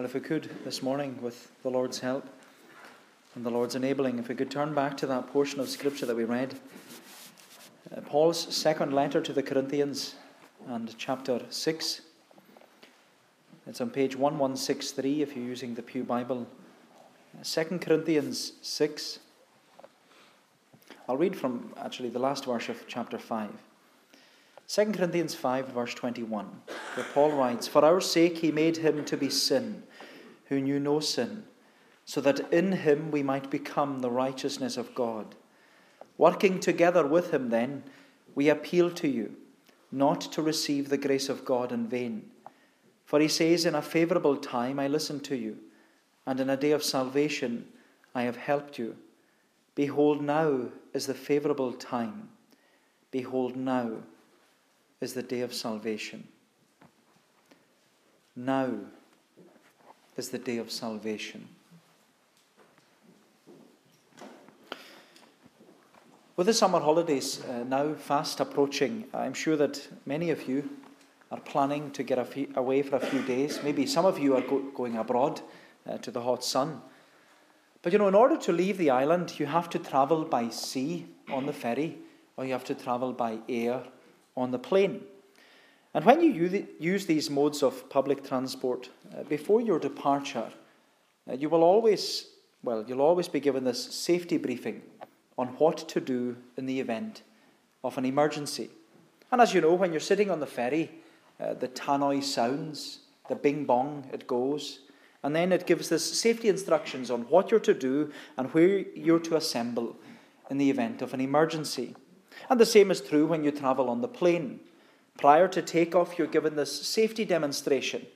Well, if we could this morning, with the Lord's help and the Lord's enabling, if we could turn back to that portion of Scripture that we read, uh, Paul's second letter to the Corinthians and chapter 6. It's on page 1163 if you're using the Pew Bible. 2 Corinthians 6. I'll read from actually the last verse of chapter 5. 2 Corinthians 5, verse 21, where Paul writes, For our sake he made him to be sin who knew no sin, so that in him we might become the righteousness of God. Working together with him, then, we appeal to you not to receive the grace of God in vain. For he says, In a favourable time I listened to you, and in a day of salvation I have helped you. Behold, now is the favourable time. Behold, now is the day of salvation. Now is the day of salvation. With the summer holidays uh, now fast approaching, I'm sure that many of you are planning to get few, away for a few days. Maybe some of you are go- going abroad uh, to the hot sun. But you know, in order to leave the island, you have to travel by sea on the ferry, or you have to travel by air on the plane. And when you use these modes of public transport, uh, before your departure, uh, you will always, well, you'll always be given this safety briefing on what to do in the event of an emergency. And as you know, when you're sitting on the ferry, uh, the tannoy sounds, the bing bong, it goes. And then it gives this safety instructions on what you're to do and where you're to assemble in the event of an emergency. And the same is true when you travel on the plane. Prior to takeoff, you're given this safety demonstration.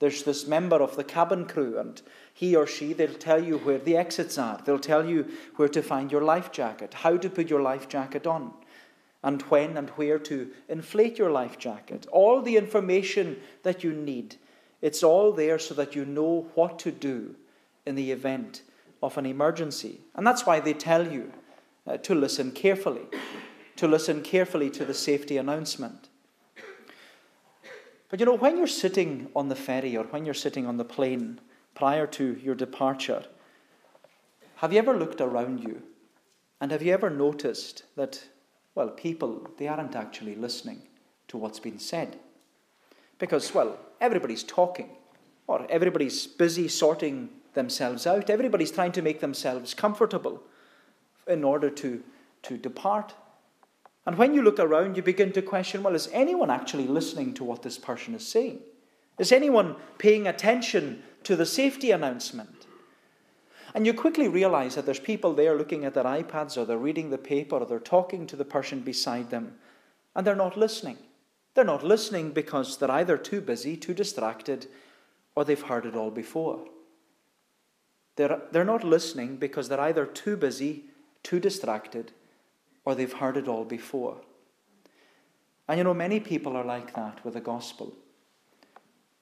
There's this member of the cabin crew, and he or she, they'll tell you where the exits are. They'll tell you where to find your life jacket, how to put your life jacket on, and when and where to inflate your life jacket. All the information that you need. It's all there so that you know what to do in the event of an emergency. And that's why they tell you uh, to listen carefully, to listen carefully to the safety announcement. But you know, when you're sitting on the ferry or when you're sitting on the plane prior to your departure, have you ever looked around you? And have you ever noticed that, well, people, they aren't actually listening to what's been said? Because, well, everybody's talking or everybody's busy sorting themselves out, everybody's trying to make themselves comfortable in order to, to depart and when you look around, you begin to question well, is anyone actually listening to what this person is saying? Is anyone paying attention to the safety announcement? And you quickly realize that there's people there looking at their iPads or they're reading the paper or they're talking to the person beside them and they're not listening. They're not listening because they're either too busy, too distracted, or they've heard it all before. They're, they're not listening because they're either too busy, too distracted, or they've heard it all before. And you know, many people are like that with the gospel.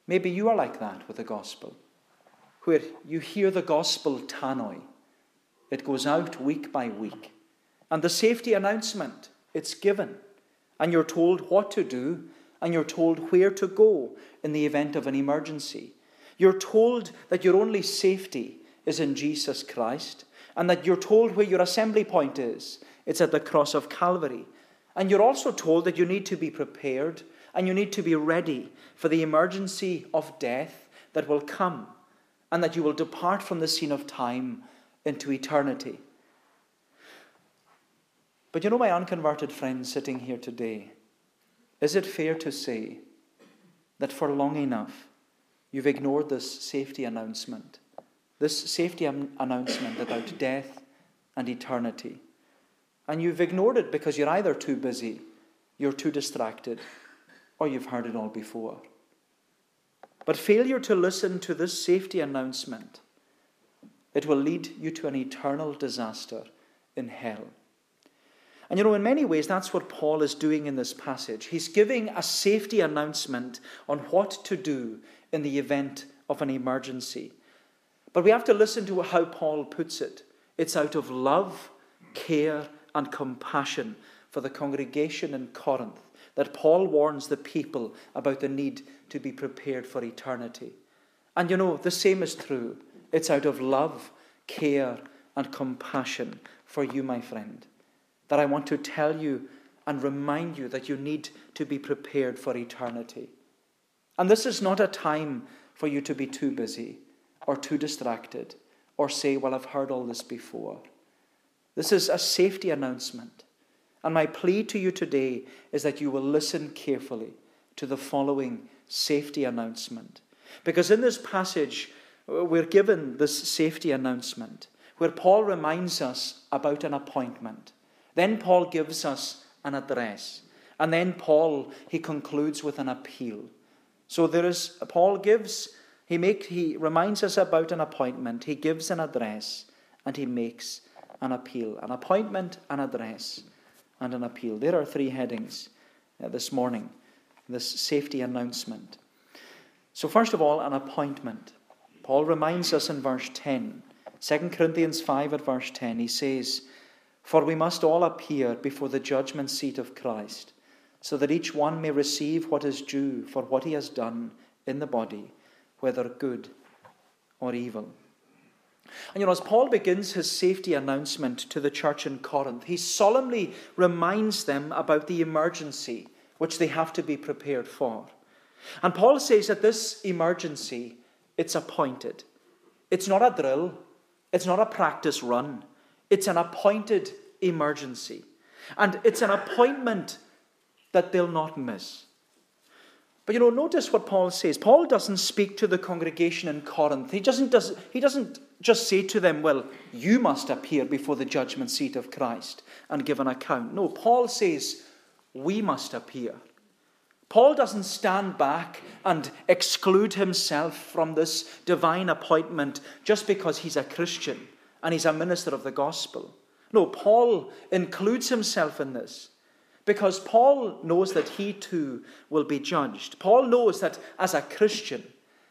Maybe you are like that with the gospel, where you hear the gospel tannoy. It goes out week by week. And the safety announcement, it's given. And you're told what to do, and you're told where to go in the event of an emergency. You're told that your only safety is in Jesus Christ, and that you're told where your assembly point is, it's at the cross of Calvary. And you're also told that you need to be prepared and you need to be ready for the emergency of death that will come and that you will depart from the scene of time into eternity. But you know, my unconverted friends sitting here today, is it fair to say that for long enough you've ignored this safety announcement? This safety announcement about death and eternity and you've ignored it because you're either too busy, you're too distracted, or you've heard it all before. But failure to listen to this safety announcement, it will lead you to an eternal disaster in hell. And you know, in many ways, that's what Paul is doing in this passage. He's giving a safety announcement on what to do in the event of an emergency. But we have to listen to how Paul puts it. It's out of love, care, and compassion for the congregation in Corinth that Paul warns the people about the need to be prepared for eternity. And you know, the same is true. It's out of love, care, and compassion for you, my friend, that I want to tell you and remind you that you need to be prepared for eternity. And this is not a time for you to be too busy or too distracted or say, Well, I've heard all this before. This is a safety announcement. And my plea to you today is that you will listen carefully to the following safety announcement. Because in this passage, uh, we're given this safety announcement where Paul reminds us about an appointment. Then Paul gives us an address. And then Paul, he concludes with an appeal. So there is, Paul gives, he, make, he reminds us about an appointment, he gives an address, and he makes an appeal. An appointment, an address, and an appeal. There are three headings uh, this morning, this safety announcement. So, first of all, an appointment. Paul reminds us in verse 10, 2 Corinthians 5 at verse 10, he says, For we must all appear before the judgment seat of Christ, so that each one may receive what is due for what he has done in the body, whether good or evil. And you know, as Paul begins his safety announcement to the church in Corinth, he solemnly reminds them about the emergency which they have to be prepared for. And Paul says that this emergency, it's appointed. It's not a drill, it's not a practice run, it's an appointed emergency. And it's an appointment that they'll not miss. But you know, notice what Paul says. Paul doesn't speak to the congregation in Corinth. He doesn't, does, he doesn't just say to them, Well, you must appear before the judgment seat of Christ and give an account. No, Paul says, We must appear. Paul doesn't stand back and exclude himself from this divine appointment just because he's a Christian and he's a minister of the gospel. No, Paul includes himself in this because Paul knows that he too will be judged. Paul knows that as a Christian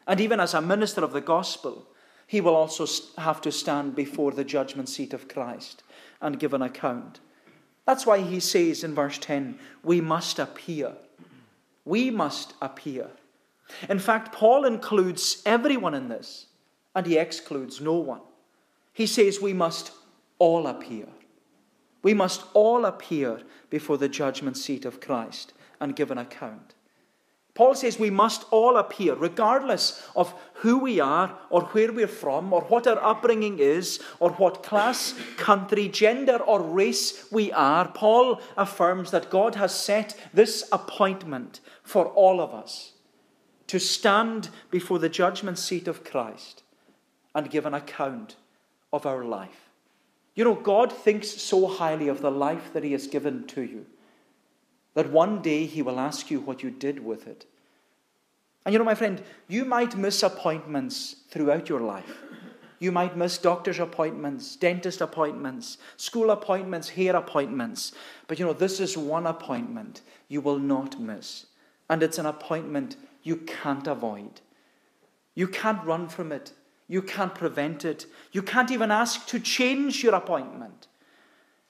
and even as a minister of the gospel, he will also have to stand before the judgment seat of Christ and give an account. That's why he says in verse 10, we must appear we must appear. In fact, Paul includes everyone in this, and he excludes no one. He says we must all appear. We must all appear before the judgment seat of Christ and give an account. Paul says we must all appear, regardless of who we are, or where we're from, or what our upbringing is, or what class, country, gender, or race we are. Paul affirms that God has set this appointment for all of us to stand before the judgment seat of Christ and give an account of our life. You know, God thinks so highly of the life that He has given to you that one day he will ask you what you did with it. And you know, my friend, you might miss appointments throughout your life. You might miss doctor's appointments, dentist appointments, school appointments, hair appointments. But you know, this is one appointment you will not miss. And it's an appointment you can't avoid. You can't run from it. You can't prevent it. You can't even ask to change your appointment.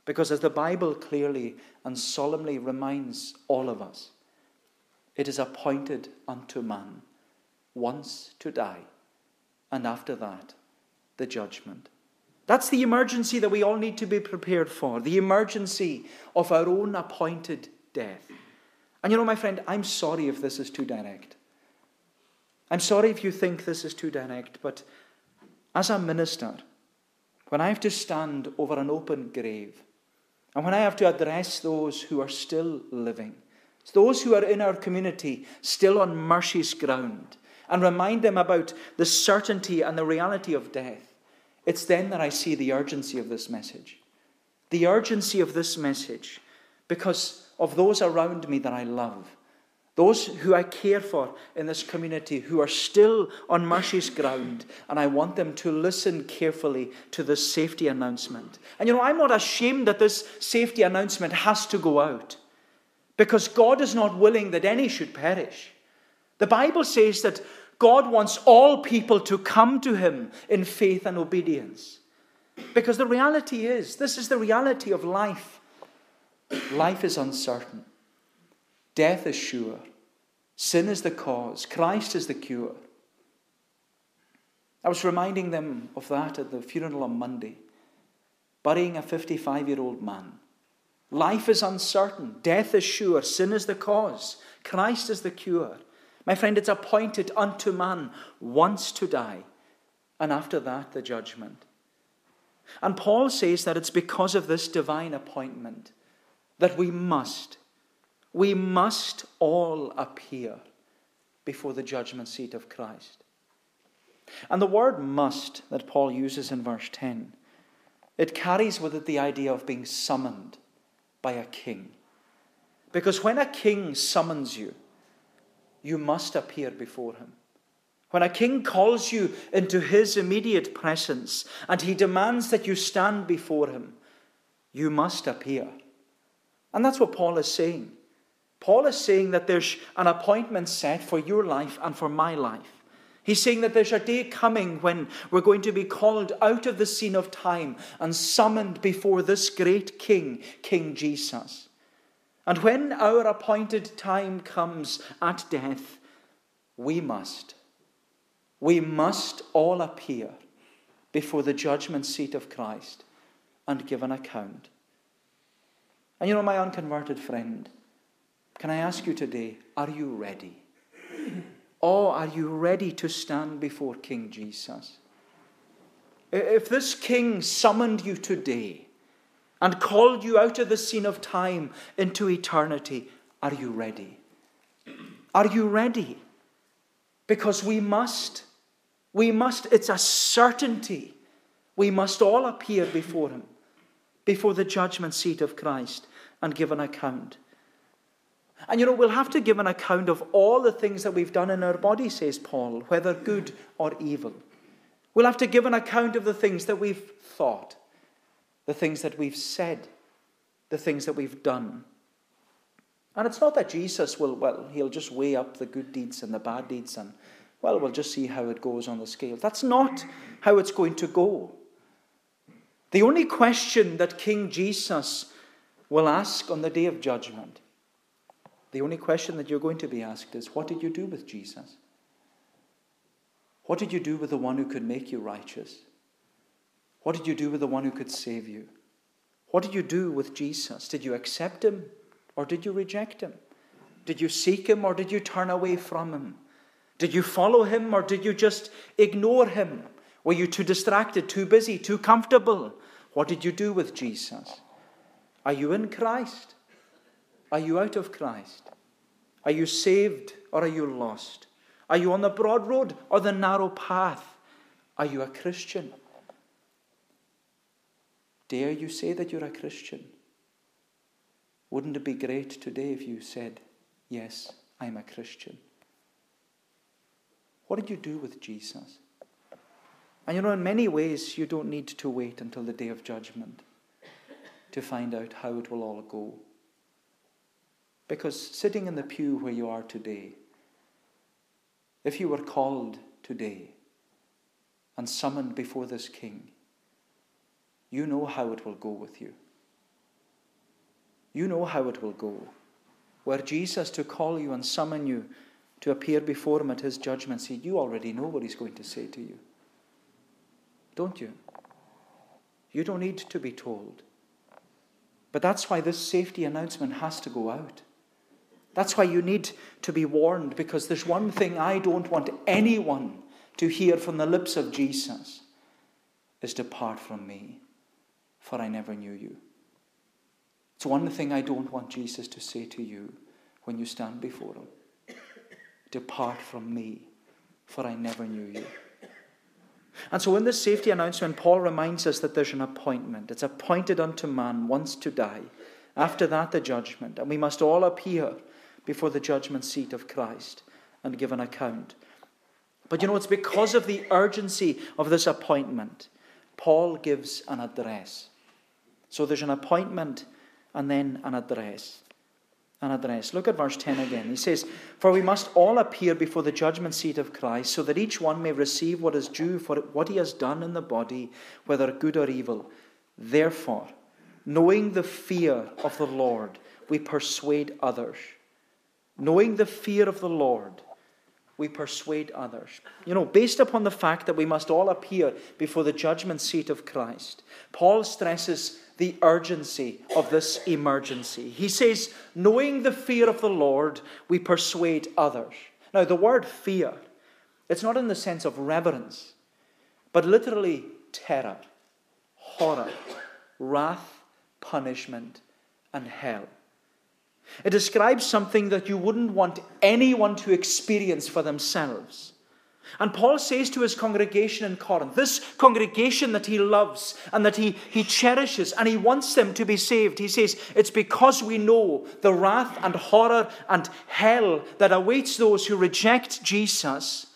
Because as the Bible clearly and solemnly reminds all of us, it is appointed unto man once to die, and after that, the judgment. That's the emergency that we all need to be prepared for the emergency of our own appointed death. And you know, my friend, I'm sorry if this is too direct. I'm sorry if you think this is too direct, but as a minister, when I have to stand over an open grave, and when I have to address those who are still living, those who are in our community still on mercy's ground, and remind them about the certainty and the reality of death, it's then that I see the urgency of this message. The urgency of this message because of those around me that I love those who I care for in this community who are still on mercy's ground, and I want them to listen carefully to this safety announcement. And you know, I'm not ashamed that this safety announcement has to go out because God is not willing that any should perish. The Bible says that God wants all people to come to Him in faith and obedience. Because the reality is, this is the reality of life. Life is uncertain. Death is sure. Sin is the cause. Christ is the cure. I was reminding them of that at the funeral on Monday, burying a 55 year old man. Life is uncertain, death is sure, sin is the cause, Christ is the cure. My friend, it's appointed unto man once to die, and after that, the judgment. And Paul says that it's because of this divine appointment that we must, we must all appear before the judgment seat of Christ. And the word must that Paul uses in verse 10, it carries with it the idea of being summoned by a king. Because when a king summons you, you must appear before him. When a king calls you into his immediate presence and he demands that you stand before him, you must appear. And that's what Paul is saying. Paul is saying that there's an appointment set for your life and for my life. He's saying that there's a day coming when we're going to be called out of the scene of time and summoned before this great King, King Jesus. And when our appointed time comes at death, we must, we must all appear before the judgment seat of Christ and give an account. And you know, my unconverted friend, can I ask you today, are you ready? Or are you ready to stand before King Jesus? If this king summoned you today and called you out of the scene of time into eternity, are you ready? Are you ready? Because we must, we must, it's a certainty. We must all appear before him, before the judgment seat of Christ, and give an account. And you know, we'll have to give an account of all the things that we've done in our body, says Paul, whether good or evil. We'll have to give an account of the things that we've thought, the things that we've said, the things that we've done. And it's not that Jesus will, well, he'll just weigh up the good deeds and the bad deeds and, well, we'll just see how it goes on the scale. That's not how it's going to go. The only question that King Jesus will ask on the day of judgment the only question that you're going to be asked is what did you do with Jesus? What did you do with the one who could make you righteous? What did you do with the one who could save you? What did you do with Jesus? Did you accept him or did you reject him? Did you seek him or did you turn away from him? Did you follow him or did you just ignore him? Were you too distracted, too busy, too comfortable? What did you do with Jesus? Are you in Christ? Are you out of Christ? Are you saved or are you lost? Are you on the broad road or the narrow path? Are you a Christian? Dare you say that you're a Christian? Wouldn't it be great today if you said, Yes, I'm a Christian? What did you do with Jesus? And you know, in many ways, you don't need to wait until the day of judgment to find out how it will all go. Because sitting in the pew where you are today, if you were called today and summoned before this king, you know how it will go with you. You know how it will go. Were Jesus to call you and summon you to appear before him at his judgment seat, you already know what he's going to say to you. Don't you? You don't need to be told. But that's why this safety announcement has to go out. That's why you need to be warned, because there's one thing I don't want anyone to hear from the lips of Jesus is depart from me, for I never knew you. It's one thing I don't want Jesus to say to you when you stand before him. Depart from me, for I never knew you. And so, in this safety announcement, Paul reminds us that there's an appointment. It's appointed unto man once to die. After that, the judgment. And we must all appear before the judgment seat of Christ and give an account. But you know, it's because of the urgency of this appointment, Paul gives an address. So there's an appointment and then an address. An address. Look at verse 10 again. He says, For we must all appear before the judgment seat of Christ, so that each one may receive what is due for what he has done in the body, whether good or evil. Therefore, knowing the fear of the Lord, we persuade others. Knowing the fear of the Lord, we persuade others. You know, based upon the fact that we must all appear before the judgment seat of Christ, Paul stresses the urgency of this emergency. He says, knowing the fear of the Lord, we persuade others. Now, the word fear, it's not in the sense of reverence, but literally terror, horror, wrath, punishment, and hell. It describes something that you wouldn't want anyone to experience for themselves. And Paul says to his congregation in Corinth, this congregation that he loves and that he, he cherishes and he wants them to be saved, he says, it's because we know the wrath and horror and hell that awaits those who reject Jesus.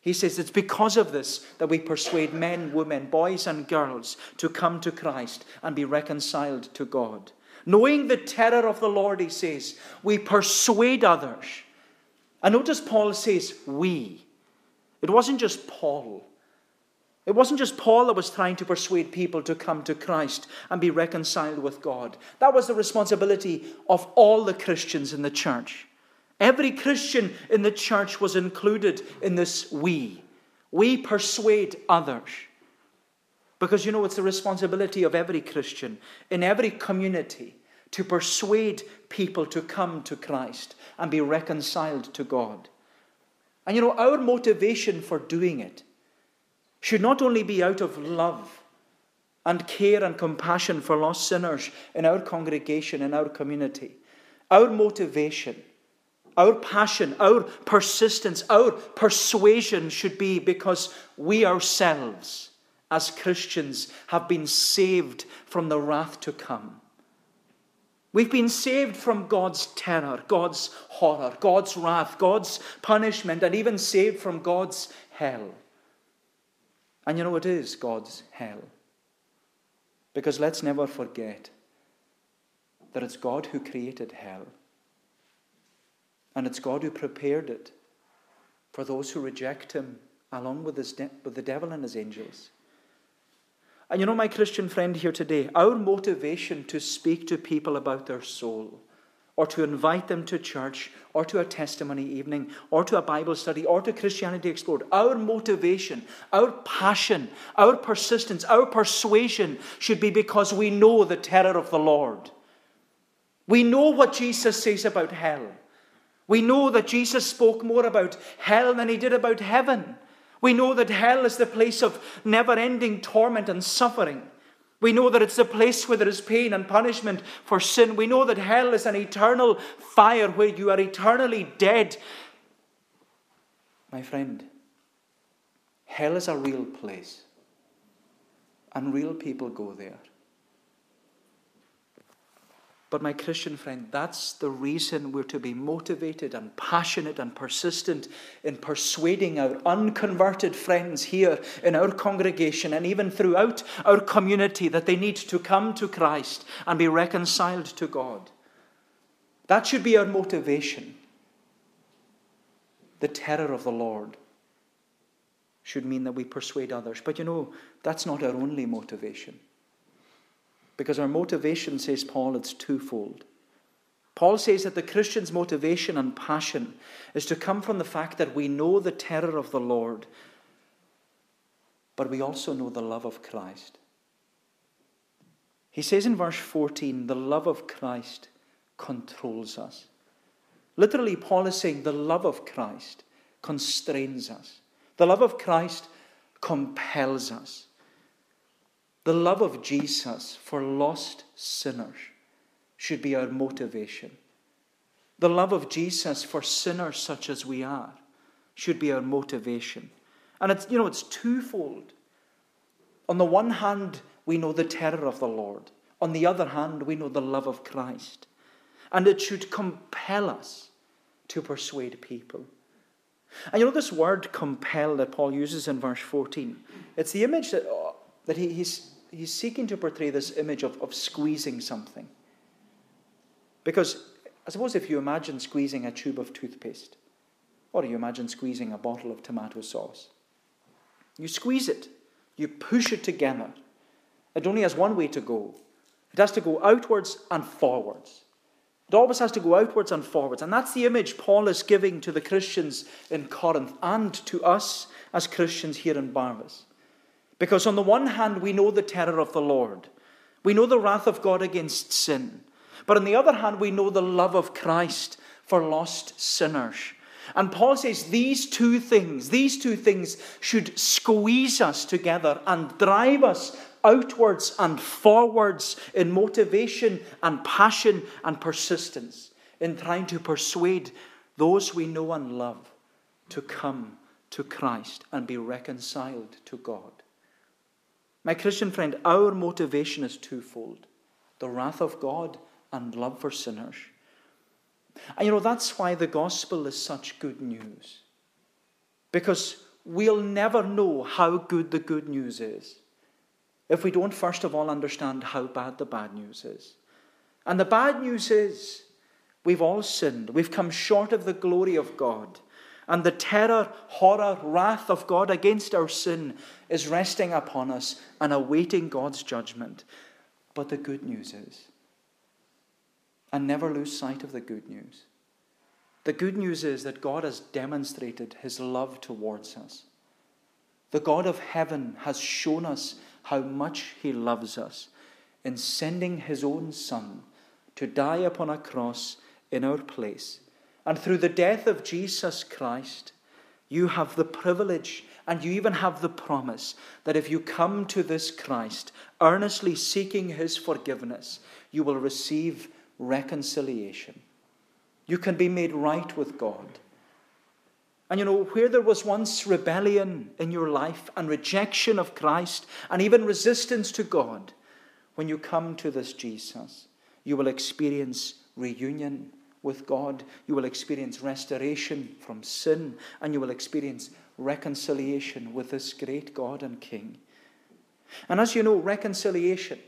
He says it's because of this that we persuade men, women, boys, and girls to come to Christ and be reconciled to God. Knowing the terror of the Lord, he says, we persuade others. And notice Paul says, we. It wasn't just Paul. It wasn't just Paul that was trying to persuade people to come to Christ and be reconciled with God. That was the responsibility of all the Christians in the church. Every Christian in the church was included in this we. We persuade others. Because you know, it's the responsibility of every Christian in every community to persuade people to come to Christ and be reconciled to God. And you know, our motivation for doing it should not only be out of love and care and compassion for lost sinners in our congregation, in our community. Our motivation, our passion, our persistence, our persuasion should be because we ourselves as Christians, have been saved from the wrath to come. We've been saved from God's terror, God's horror, God's wrath, God's punishment, and even saved from God's hell. And you know, it is God's hell. Because let's never forget that it's God who created hell. And it's God who prepared it for those who reject Him, along with, de- with the devil and his angels. And you know, my Christian friend here today, our motivation to speak to people about their soul, or to invite them to church, or to a testimony evening, or to a Bible study, or to Christianity Explored, our motivation, our passion, our persistence, our persuasion should be because we know the terror of the Lord. We know what Jesus says about hell. We know that Jesus spoke more about hell than he did about heaven. We know that hell is the place of never ending torment and suffering. We know that it's the place where there is pain and punishment for sin. We know that hell is an eternal fire where you are eternally dead. My friend, hell is a real place, and real people go there. But, my Christian friend, that's the reason we're to be motivated and passionate and persistent in persuading our unconverted friends here in our congregation and even throughout our community that they need to come to Christ and be reconciled to God. That should be our motivation. The terror of the Lord should mean that we persuade others. But you know, that's not our only motivation. Because our motivation, says Paul, it's twofold. Paul says that the Christian's motivation and passion is to come from the fact that we know the terror of the Lord, but we also know the love of Christ. He says in verse 14, the love of Christ controls us. Literally, Paul is saying the love of Christ constrains us, the love of Christ compels us. The love of Jesus for lost sinners should be our motivation. The love of Jesus for sinners such as we are should be our motivation. And it's, you know, it's twofold. On the one hand, we know the terror of the Lord. On the other hand, we know the love of Christ. And it should compel us to persuade people. And you know this word compel that Paul uses in verse 14? It's the image that, uh, that he, he's, he's seeking to portray this image of, of squeezing something. Because I suppose if you imagine squeezing a tube of toothpaste, or you imagine squeezing a bottle of tomato sauce, you squeeze it, you push it together. It only has one way to go. It has to go outwards and forwards. It always has to go outwards and forwards. And that's the image Paul is giving to the Christians in Corinth and to us as Christians here in Barnabas. Because on the one hand, we know the terror of the Lord, we know the wrath of God against sin. But on the other hand, we know the love of Christ for lost sinners. And Paul says these two things, these two things should squeeze us together and drive us outwards and forwards in motivation and passion and persistence in trying to persuade those we know and love to come to Christ and be reconciled to God. My Christian friend, our motivation is twofold the wrath of God and love for sinners. And you know, that's why the gospel is such good news. Because we'll never know how good the good news is if we don't first of all understand how bad the bad news is. And the bad news is we've all sinned, we've come short of the glory of God. And the terror, horror, wrath of God against our sin is resting upon us and awaiting God's judgment. But the good news is and never lose sight of the good news. The good news is that God has demonstrated his love towards us. The God of heaven has shown us how much he loves us in sending his own Son to die upon a cross in our place. And through the death of Jesus Christ, you have the privilege and you even have the promise that if you come to this Christ, earnestly seeking his forgiveness, you will receive reconciliation. You can be made right with God. And you know, where there was once rebellion in your life and rejection of Christ and even resistance to God, when you come to this Jesus, you will experience reunion with God. You will experience restoration from sin and you will experience reconciliation with this great God and King. And as you know, reconciliation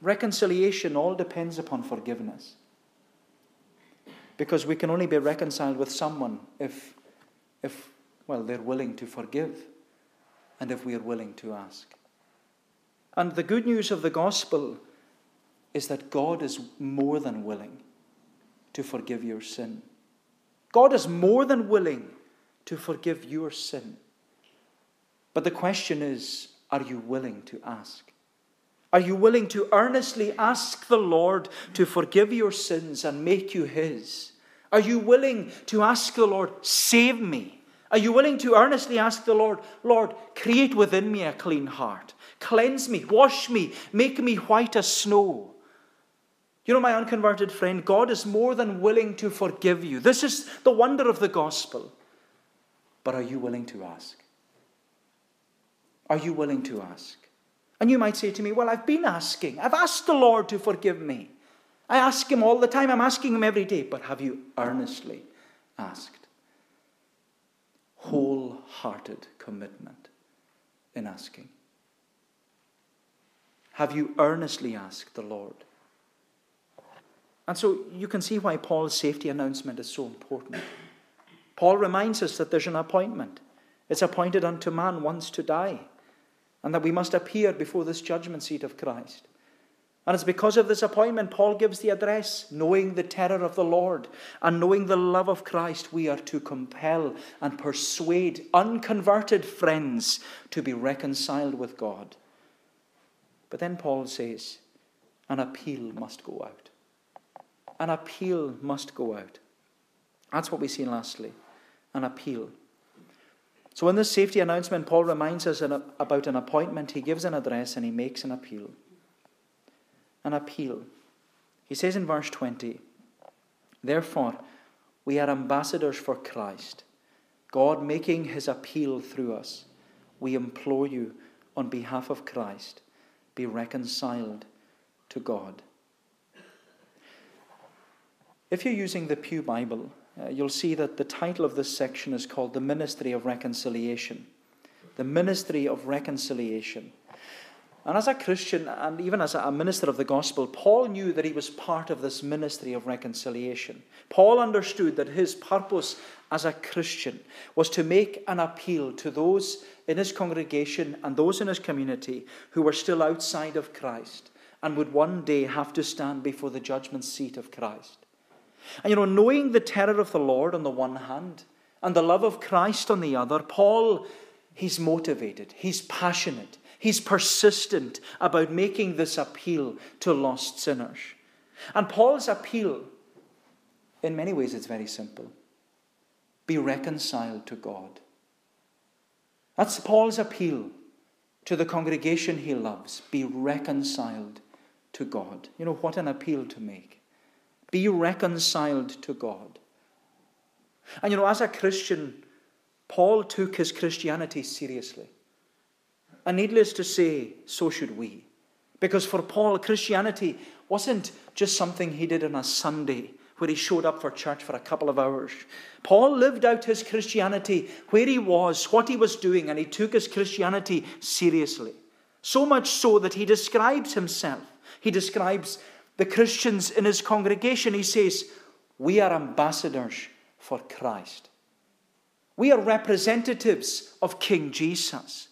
Reconciliation all depends upon forgiveness. Because we can only be reconciled with someone if, if, well, they're willing to forgive and if we are willing to ask. And the good news of the gospel is that God is more than willing to forgive your sin. God is more than willing to forgive your sin. But the question is are you willing to ask? Are you willing to earnestly ask the Lord to forgive your sins and make you His? Are you willing to ask the Lord, save me? Are you willing to earnestly ask the Lord, Lord, create within me a clean heart? Cleanse me, wash me, make me white as snow. You know, my unconverted friend, God is more than willing to forgive you. This is the wonder of the gospel. But are you willing to ask? Are you willing to ask? And you might say to me, Well, I've been asking. I've asked the Lord to forgive me. I ask Him all the time. I'm asking Him every day. But have you earnestly asked? Wholehearted commitment in asking. Have you earnestly asked the Lord? And so you can see why Paul's safety announcement is so important. Paul reminds us that there's an appointment. It's appointed unto man once to die and that we must appear before this judgment seat of Christ. And it's because of this appointment, Paul gives the address, knowing the terror of the Lord and knowing the love of Christ, we are to compel and persuade unconverted friends to be reconciled with God. But then Paul says, an appeal must go out. An appeal must go out. That's what we see lastly an appeal. So, in this safety announcement, Paul reminds us about an appointment. He gives an address and he makes an appeal. An appeal. He says in verse 20, Therefore, we are ambassadors for Christ, God making his appeal through us. We implore you on behalf of Christ, be reconciled to God. If you're using the Pew Bible, uh, you'll see that the title of this section is called The Ministry of Reconciliation. The Ministry of Reconciliation. And as a Christian, and even as a minister of the gospel, Paul knew that he was part of this ministry of reconciliation. Paul understood that his purpose as a Christian was to make an appeal to those in his congregation and those in his community who were still outside of Christ and would one day have to stand before the judgment seat of Christ. And you know, knowing the terror of the Lord on the one hand and the love of Christ on the other, Paul, he's motivated, he's passionate, he's persistent about making this appeal to lost sinners. And Paul's appeal, in many ways, it's very simple be reconciled to God. That's Paul's appeal to the congregation he loves. Be reconciled to God. You know, what an appeal to make. Be reconciled to God. And you know, as a Christian, Paul took his Christianity seriously. And needless to say, so should we. Because for Paul, Christianity wasn't just something he did on a Sunday where he showed up for church for a couple of hours. Paul lived out his Christianity where he was, what he was doing, and he took his Christianity seriously. So much so that he describes himself. He describes the Christians in his congregation. He says, We are ambassadors for Christ. We are representatives of King Jesus.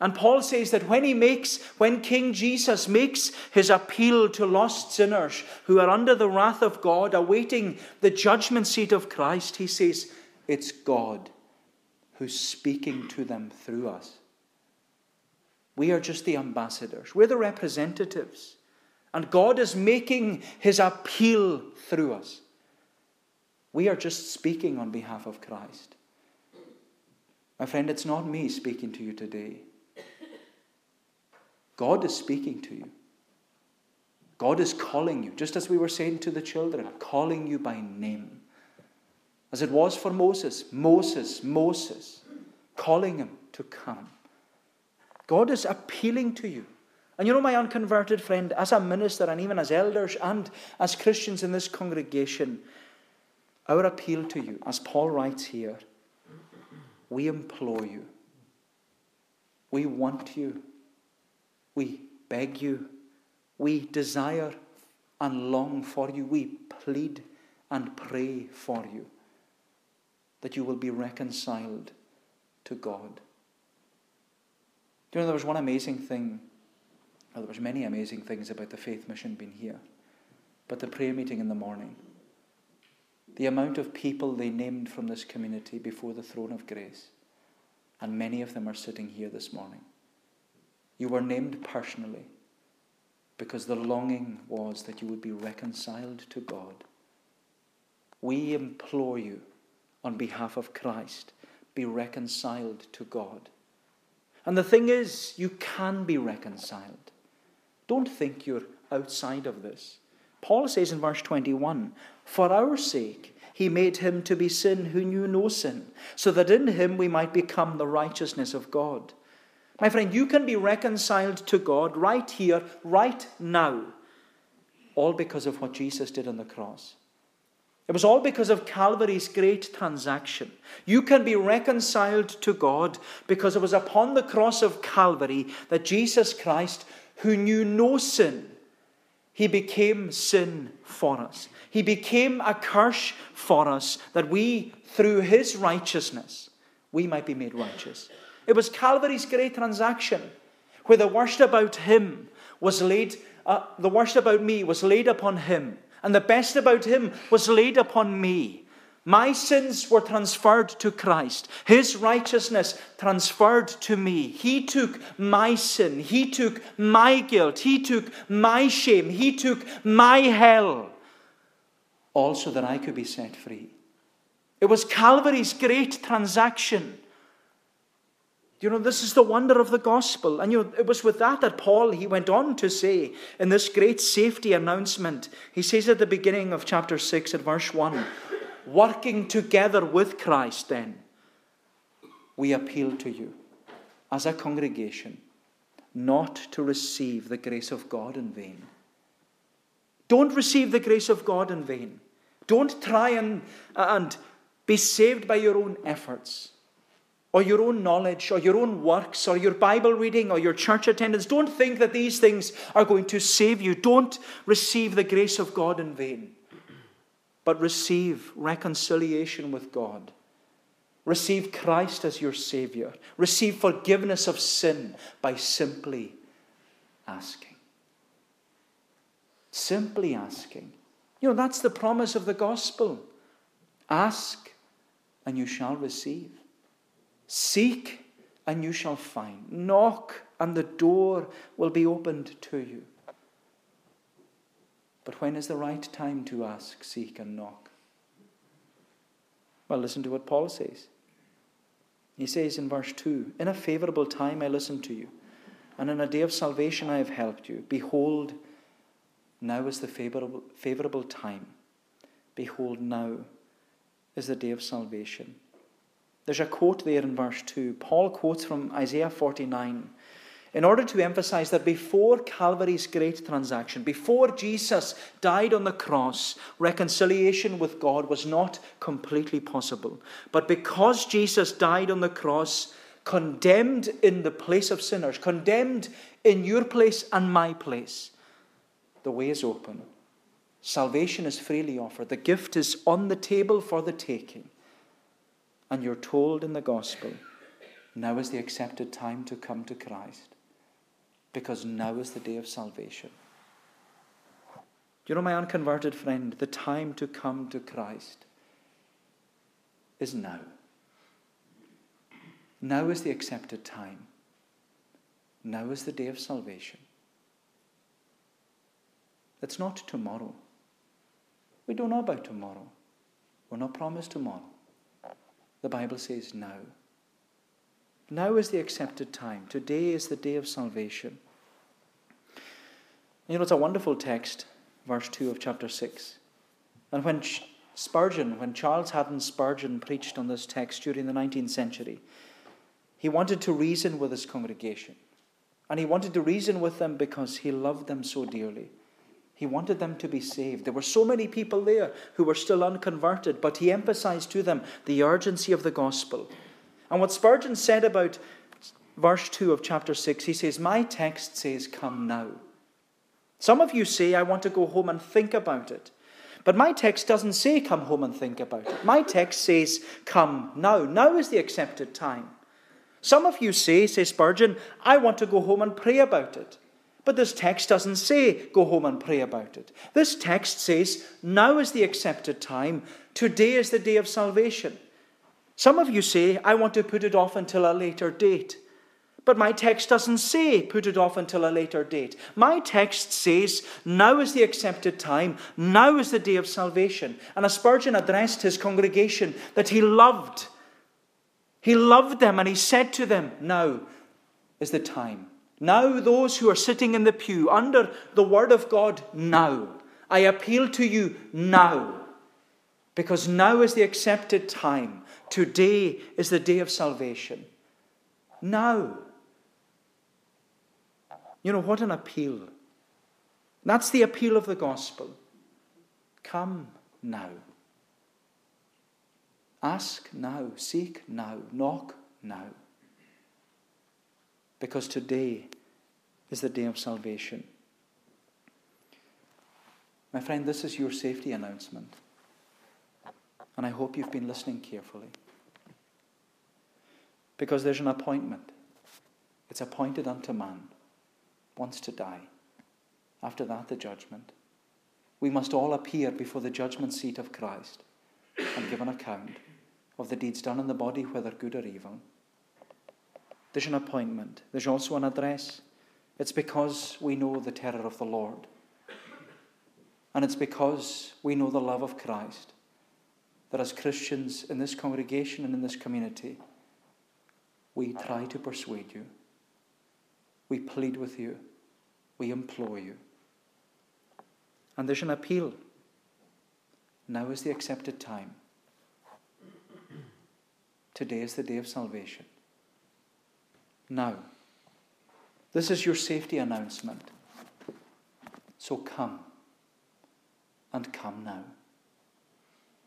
And Paul says that when he makes, when King Jesus makes his appeal to lost sinners who are under the wrath of God, awaiting the judgment seat of Christ, he says, it's God who's speaking to them through us. We are just the ambassadors, we're the representatives. And God is making his appeal through us. We are just speaking on behalf of Christ. My friend, it's not me speaking to you today. God is speaking to you. God is calling you, just as we were saying to the children, calling you by name. As it was for Moses, Moses, Moses, calling him to come. God is appealing to you. And you know, my unconverted friend, as a minister and even as elders and as Christians in this congregation, our appeal to you, as Paul writes here, we implore you, we want you we beg you. We desire and long for you. We plead and pray for you that you will be reconciled to God. Do you know there was one amazing thing? Well, there was many amazing things about the faith mission being here. But the prayer meeting in the morning, the amount of people they named from this community before the throne of grace, and many of them are sitting here this morning. You were named personally because the longing was that you would be reconciled to God. We implore you on behalf of Christ, be reconciled to God. And the thing is, you can be reconciled. Don't think you're outside of this. Paul says in verse 21 For our sake, he made him to be sin who knew no sin, so that in him we might become the righteousness of God. My friend, you can be reconciled to God right here, right now, all because of what Jesus did on the cross. It was all because of Calvary's great transaction. You can be reconciled to God because it was upon the cross of Calvary that Jesus Christ, who knew no sin, he became sin for us. He became a curse for us that we, through his righteousness, we might be made righteous. It was Calvary's great transaction where the worst about him was laid, uh, the worst about me was laid upon him, and the best about him was laid upon me. My sins were transferred to Christ, his righteousness transferred to me. He took my sin, he took my guilt, he took my shame, he took my hell, all so that I could be set free. It was Calvary's great transaction. You know, this is the wonder of the gospel. And you know, it was with that that Paul, he went on to say in this great safety announcement, he says at the beginning of chapter 6 at verse 1, working together with Christ, then, we appeal to you as a congregation not to receive the grace of God in vain. Don't receive the grace of God in vain. Don't try and, and be saved by your own efforts or your own knowledge or your own works or your Bible reading or your church attendance. Don't think that these things are going to save you. Don't receive the grace of God in vain, but receive reconciliation with God. Receive Christ as your Savior. Receive forgiveness of sin by simply asking. Simply asking. You know, that's the promise of the gospel. Ask and you shall receive. Seek and you shall find. Knock and the door will be opened to you. But when is the right time to ask, seek, and knock? Well, listen to what Paul says. He says in verse 2 In a favorable time I listened to you, and in a day of salvation I have helped you. Behold, now is the favorable, favorable time. Behold, now is the day of salvation. There's a quote there in verse 2. Paul quotes from Isaiah 49 in order to emphasize that before Calvary's great transaction, before Jesus died on the cross, reconciliation with God was not completely possible. But because Jesus died on the cross, condemned in the place of sinners, condemned in your place and my place, the way is open. Salvation is freely offered. The gift is on the table for the taking. And you're told in the gospel, now is the accepted time to come to Christ because now is the day of salvation. You know, my unconverted friend, the time to come to Christ is now. Now is the accepted time. Now is the day of salvation. It's not tomorrow. We don't know about tomorrow. We're not promised tomorrow. The Bible says now. Now is the accepted time. Today is the day of salvation. You know, it's a wonderful text, verse 2 of chapter 6. And when Spurgeon, when Charles Haddon Spurgeon preached on this text during the 19th century, he wanted to reason with his congregation. And he wanted to reason with them because he loved them so dearly. He wanted them to be saved. There were so many people there who were still unconverted, but he emphasized to them the urgency of the gospel and what Spurgeon said about verse 2 of chapter 6, he says, My text says, Come now. Some of you say, I want to go home and think about it. But my text doesn't say, Come home and think about it. My text says, Come now. Now is the accepted time. Some of you say, says Spurgeon, I want to go home and pray about it. But this text doesn't say, Go home and pray about it. This text says, Now is the accepted time. Today is the day of salvation. Some of you say, I want to put it off until a later date. But my text doesn't say put it off until a later date. My text says now is the accepted time, now is the day of salvation. And as Spurgeon addressed his congregation that he loved, he loved them and he said to them, Now is the time. Now, those who are sitting in the pew under the word of God, now. I appeal to you now. Because now is the accepted time. Today is the day of salvation. Now. You know, what an appeal. That's the appeal of the gospel. Come now. Ask now. Seek now. Knock now. Because today is the day of salvation. My friend, this is your safety announcement. And I hope you've been listening carefully. Because there's an appointment. It's appointed unto man once to die. After that, the judgment. We must all appear before the judgment seat of Christ and give an account of the deeds done in the body, whether good or evil. There's an appointment. There's also an address. It's because we know the terror of the Lord. And it's because we know the love of Christ that as Christians in this congregation and in this community, we try to persuade you. We plead with you. We implore you. And there's an appeal. Now is the accepted time. Today is the day of salvation. Now, this is your safety announcement. So come, and come now.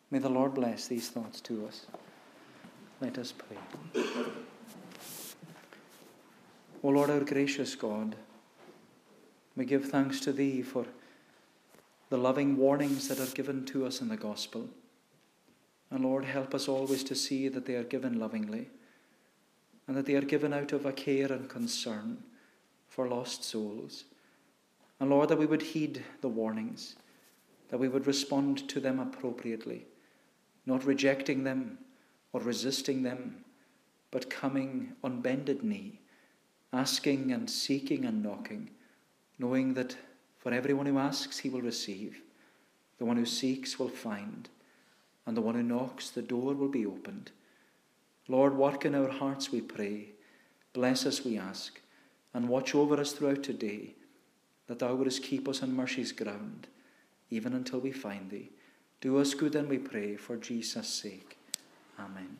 May the Lord bless these thoughts to us. Let us pray. O Lord, our gracious God, we give thanks to Thee for the loving warnings that are given to us in the gospel. And Lord, help us always to see that they are given lovingly and that they are given out of a care and concern for lost souls. And Lord, that we would heed the warnings, that we would respond to them appropriately, not rejecting them or resisting them, but coming on bended knee, asking and seeking and knocking, knowing that for everyone who asks, he will receive, the one who seeks will find, and the one who knocks, the door will be opened. Lord, work in our hearts, we pray. Bless us, we ask, and watch over us throughout today, that thou wouldst keep us on mercy's ground, even until we find thee. Do us good, and we pray, for Jesus' sake. Amen.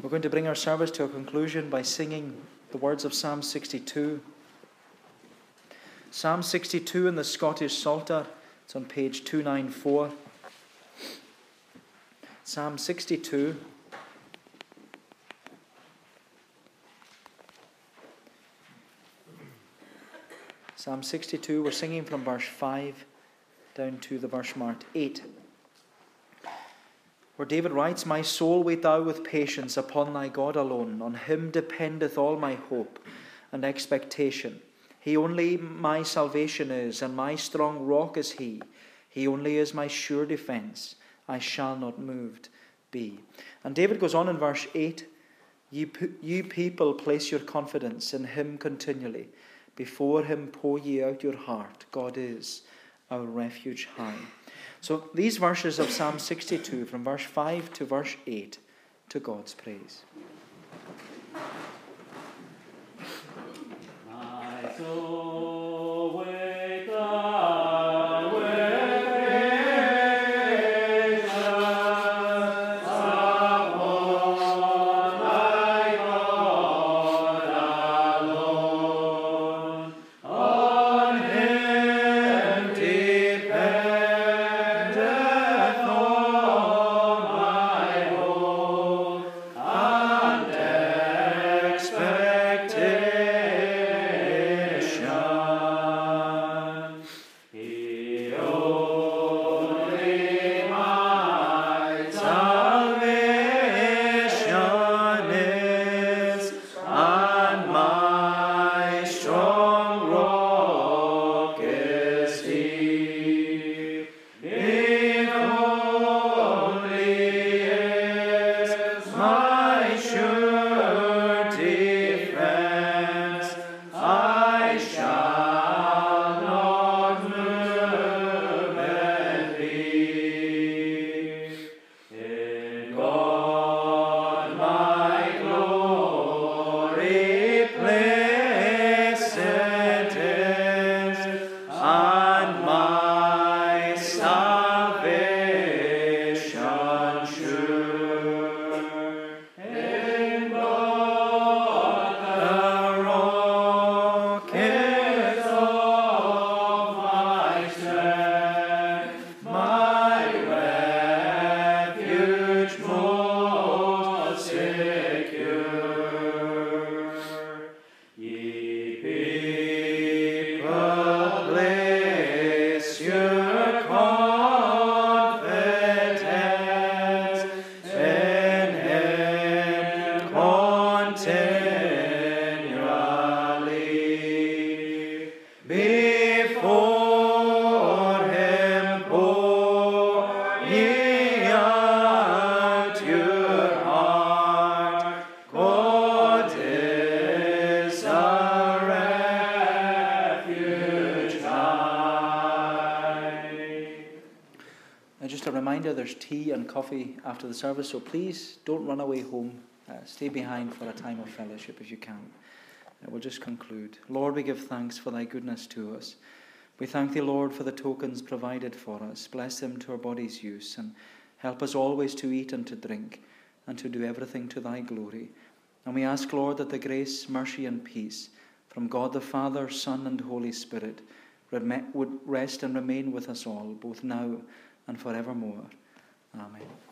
We're going to bring our service to a conclusion by singing the words of Psalm 62. Psalm 62 in the Scottish Psalter. It's on page 294. Psalm 62. Psalm 62, we're singing from verse 5 down to the verse marked 8. Where David writes, My soul wait thou with patience upon thy God alone. On him dependeth all my hope and expectation. He only my salvation is, and my strong rock is He. He only is my sure defence. I shall not moved be. And David goes on in verse 8 You, you people place your confidence in Him continually. Before Him pour ye out your heart. God is our refuge high. So these verses of Psalm 62, from verse 5 to verse 8, to God's praise. My soul. Coffee after the service, so please don't run away home. Uh, stay behind for a time of fellowship if you can. Uh, we'll just conclude. Lord, we give thanks for thy goodness to us. We thank thee, Lord, for the tokens provided for us. Bless them to our body's use and help us always to eat and to drink and to do everything to thy glory. And we ask, Lord, that the grace, mercy, and peace from God the Father, Son, and Holy Spirit would rest and remain with us all, both now and forevermore. Amen.